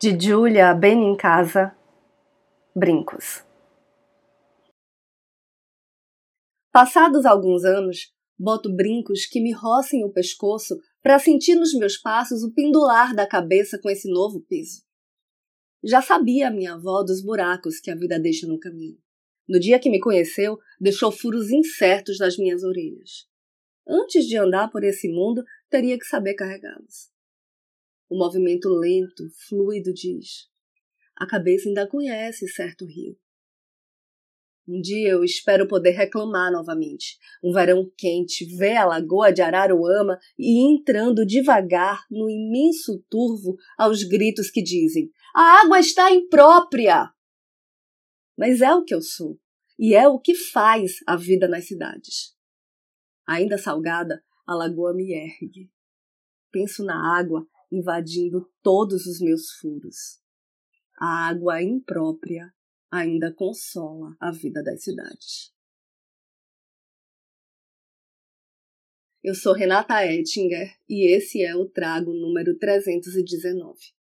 de Julia Benincasa, Brincos. Passados alguns anos, boto brincos que me rocem o pescoço para sentir nos meus passos o pendular da cabeça com esse novo piso. Já sabia a minha avó dos buracos que a vida deixa no caminho. No dia que me conheceu, deixou furos incertos nas minhas orelhas. Antes de andar por esse mundo, teria que saber carregá-los. O movimento lento, fluido diz: a cabeça ainda conhece certo rio. Um dia eu espero poder reclamar novamente. Um verão quente, ver a lagoa de Araruama e entrando devagar no imenso turvo aos gritos que dizem: A água está imprópria! Mas é o que eu sou, e é o que faz a vida nas cidades. Ainda salgada, a lagoa me ergue. Penso na água invadindo todos os meus furos. A água imprópria ainda consola a vida das cidades. Eu sou Renata Ettinger e esse é o Trago número 319.